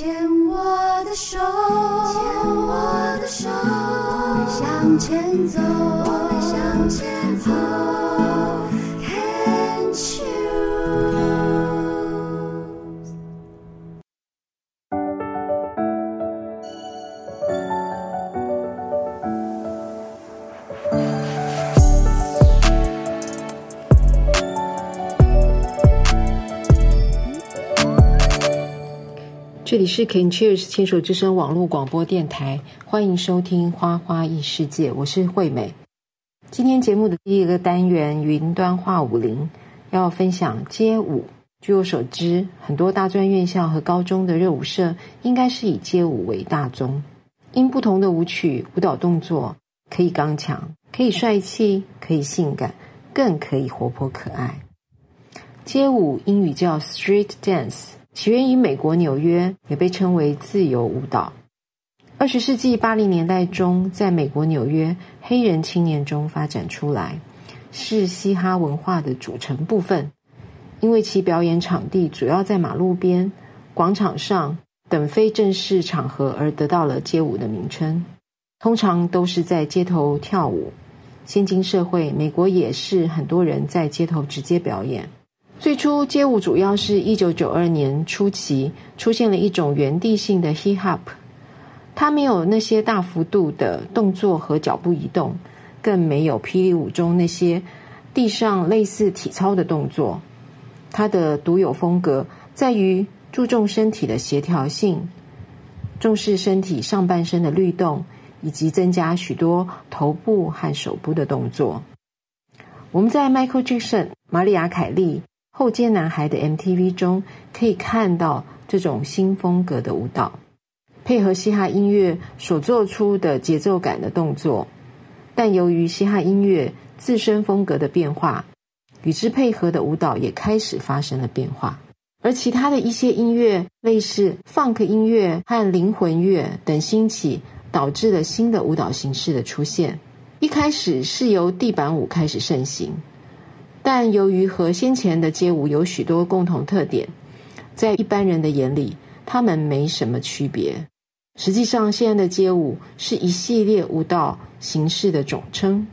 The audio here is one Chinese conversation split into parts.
牵我的手，牵我的手，我们向前走，这里是 Can Cheers 牵手之声网络广播电台，欢迎收听《花花异世界》，我是惠美。今天节目的第一个单元“云端话舞林”要分享街舞。据我所知，很多大专院校和高中的热舞社应该是以街舞为大宗。因不同的舞曲、舞蹈动作，可以刚强，可以帅气，可以性感，更可以活泼可爱。街舞英语叫 Street Dance。起源于美国纽约，也被称为自由舞蹈。二十世纪八零年代中，在美国纽约黑人青年中发展出来，是嘻哈文化的组成部分。因为其表演场地主要在马路边、广场上等非正式场合，而得到了街舞的名称。通常都是在街头跳舞。现今社会，美国也是很多人在街头直接表演。最初街舞主要是一九九二年初期出现了一种原地性的 hip hop，它没有那些大幅度的动作和脚步移动，更没有霹雳舞中那些地上类似体操的动作。它的独有风格在于注重身体的协调性，重视身体上半身的律动，以及增加许多头部和手部的动作。我们在 Michael Jackson、玛丽亚凯莉。后街男孩的 MTV 中可以看到这种新风格的舞蹈，配合嘻哈音乐所做出的节奏感的动作。但由于嘻哈音乐自身风格的变化，与之配合的舞蹈也开始发生了变化。而其他的一些音乐，类似 Funk 音乐和灵魂乐等兴起，导致了新的舞蹈形式的出现。一开始是由地板舞开始盛行。但由于和先前的街舞有许多共同特点，在一般人的眼里，他们没什么区别。实际上，现在的街舞是一系列舞蹈形式的总称。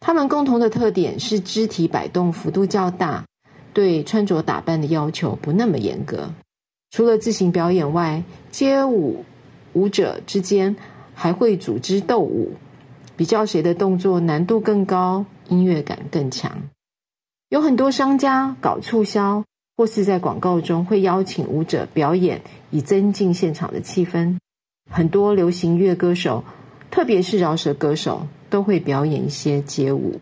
他们共同的特点是肢体摆动幅度较大，对穿着打扮的要求不那么严格。除了自行表演外，街舞舞者之间还会组织斗舞，比较谁的动作难度更高，音乐感更强。有很多商家搞促销，或是在广告中会邀请舞者表演，以增进现场的气氛。很多流行乐歌手，特别是饶舌歌手，都会表演一些街舞。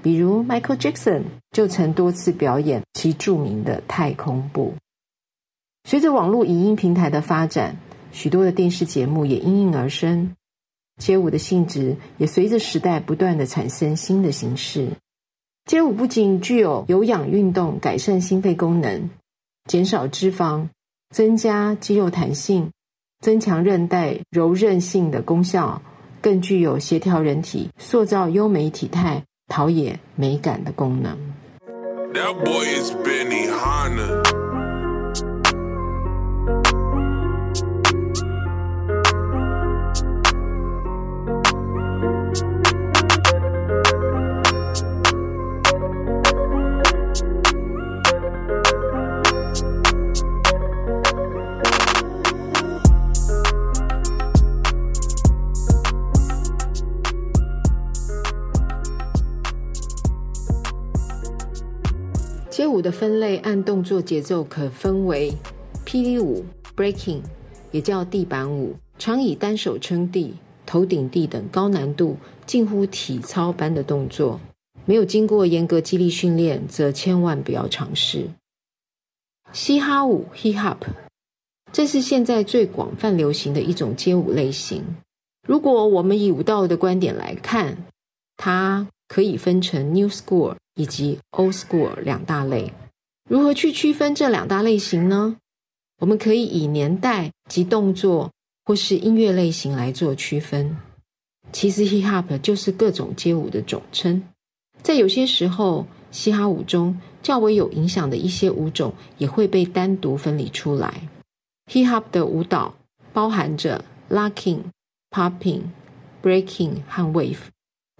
比如 Michael Jackson 就曾多次表演其著名的《太空步》。随着网络影音平台的发展，许多的电视节目也应运而生，街舞的性质也随着时代不断的产生新的形式。街舞不仅具有有氧运动、改善心肺功能、减少脂肪、增加肌肉弹性、增强韧带柔韧性的功效，更具有协调人体、塑造优美体态、陶冶美感的功能。街舞的分类按动作节奏可分为霹雳舞 （breaking），也叫地板舞，常以单手撑地、头顶地等高难度、近乎体操般的动作。没有经过严格肌力训练，则千万不要尝试。嘻哈舞 （hip hop），这是现在最广泛流行的一种街舞类型。如果我们以舞蹈的观点来看，它可以分成 New School。以及 Old School 两大类，如何去区分这两大类型呢？我们可以以年代及动作或是音乐类型来做区分。其实 Hip Hop 就是各种街舞的总称，在有些时候，嘻哈舞中较为有影响的一些舞种也会被单独分离出来。Hip Hop 的舞蹈包含着 Locking、Popping、Breaking 和 Wave，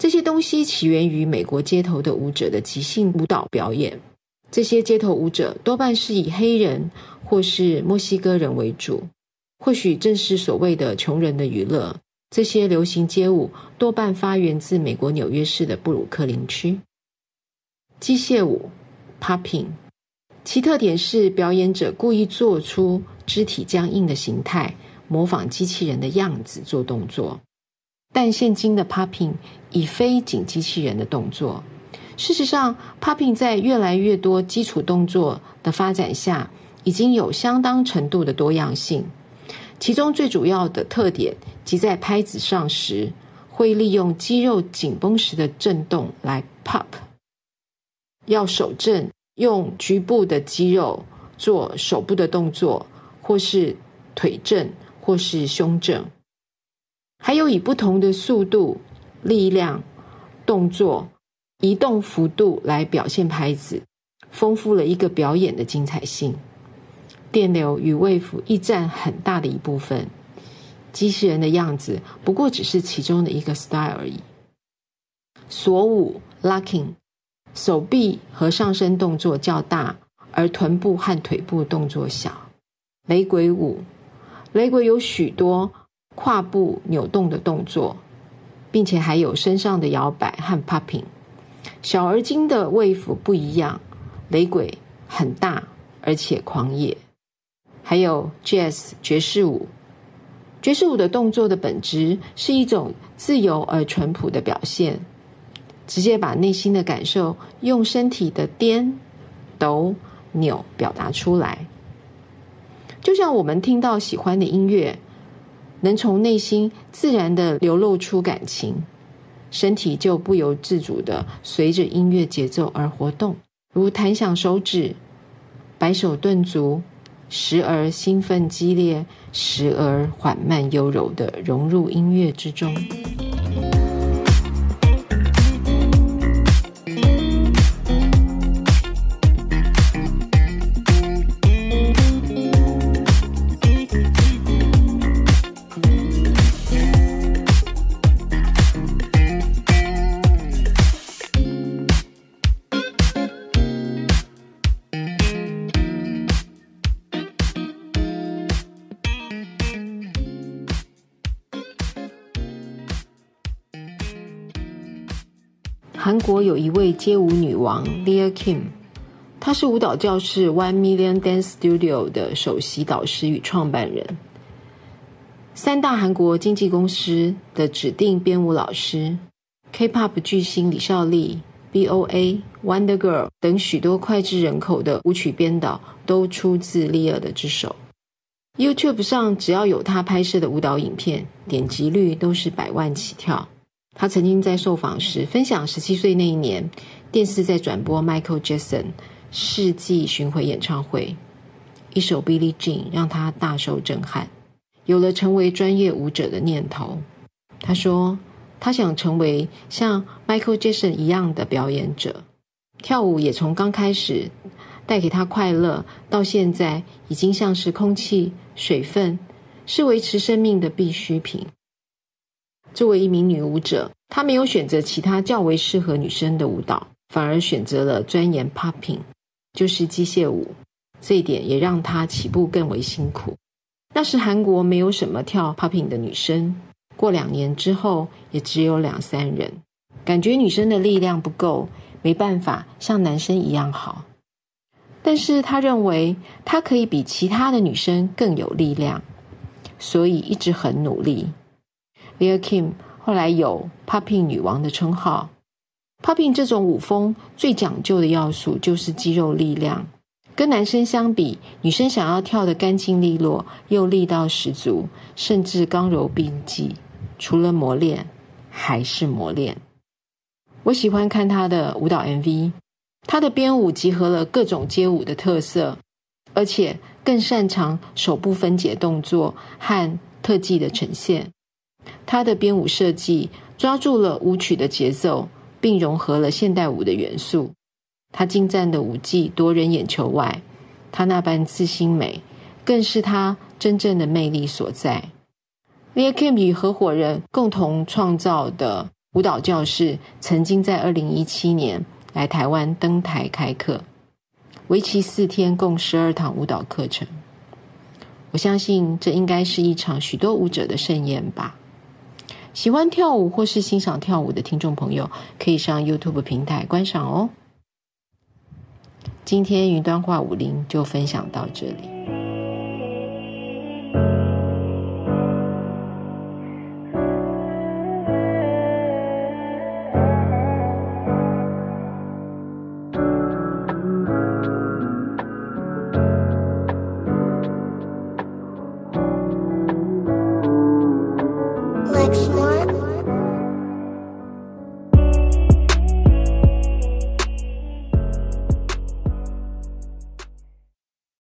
这些东西起源于美国街头的舞者的即兴舞蹈表演。这些街头舞者多半是以黑人或是墨西哥人为主，或许正是所谓的穷人的娱乐。这些流行街舞多半发源自美国纽约市的布鲁克林区。机械舞 Popping，其特点是表演者故意做出肢体僵硬的形态，模仿机器人的样子做动作。但现今的 Popping 已非仅机器人的动作。事实上，Popping 在越来越多基础动作的发展下，已经有相当程度的多样性。其中最主要的特点，即在拍子上时，会利用肌肉紧绷时的震动来 pop。要手正，用局部的肌肉做手部的动作，或是腿正，或是胸正。还有以不同的速度、力量、动作。移动幅度来表现拍子，丰富了一个表演的精彩性。电流与 wave 亦占很大的一部分。机器人的样子不过只是其中的一个 style 而已。锁舞 locking，手臂和上身动作较大，而臀部和腿部动作小。雷鬼舞，雷鬼有许多胯部扭动的动作，并且还有身上的摇摆和 popping。小而精的 wave 不一样，雷鬼很大而且狂野。还有 jazz 爵士舞，爵士舞的动作的本质是一种自由而淳朴的表现，直接把内心的感受用身体的颠、抖、扭表达出来。就像我们听到喜欢的音乐，能从内心自然地流露出感情。身体就不由自主地随着音乐节奏而活动，如弹响手指、摆手顿足，时而兴奋激烈，时而缓慢悠柔地融入音乐之中。韩国有一位街舞女王 Lil Kim，她是舞蹈教室 One Million Dance Studio 的首席导师与创办人，三大韩国经纪公司的指定编舞老师，K-pop 巨星李孝利、B.O.A、Wonder Girl 等许多脍炙人口的舞曲编导都出自 Lil 的之手。YouTube 上只要有她拍摄的舞蹈影片，点击率都是百万起跳。他曾经在受访时分享，十七岁那一年，电视在转播 Michael Jackson 世纪巡回演唱会，一首《Billie Jean》让他大受震撼，有了成为专业舞者的念头。他说，他想成为像 Michael Jackson 一样的表演者，跳舞也从刚开始带给他快乐，到现在已经像是空气、水分，是维持生命的必需品。作为一名女舞者，她没有选择其他较为适合女生的舞蹈，反而选择了钻研 popping，就是机械舞。这一点也让她起步更为辛苦。那时韩国没有什么跳 popping 的女生，过两年之后也只有两三人，感觉女生的力量不够，没办法像男生一样好。但是她认为她可以比其他的女生更有力量，所以一直很努力。Lil Kim 后来有 “Popping 女王”的称号。Popping 这种舞风最讲究的要素就是肌肉力量。跟男生相比，女生想要跳得干净利落又力道十足，甚至刚柔并济，除了磨练还是磨练。我喜欢看她的舞蹈 MV，她的编舞集合了各种街舞的特色，而且更擅长手部分解动作和特技的呈现。他的编舞设计抓住了舞曲的节奏，并融合了现代舞的元素。他精湛的舞技夺人眼球外，他那般自信美，更是他真正的魅力所在。Leah Kim 与合伙人共同创造的舞蹈教室，曾经在二零一七年来台湾登台开课，为期四天，共十二堂舞蹈课程。我相信这应该是一场许多舞者的盛宴吧。喜欢跳舞或是欣赏跳舞的听众朋友，可以上 YouTube 平台观赏哦。今天云端话舞林就分享到这里。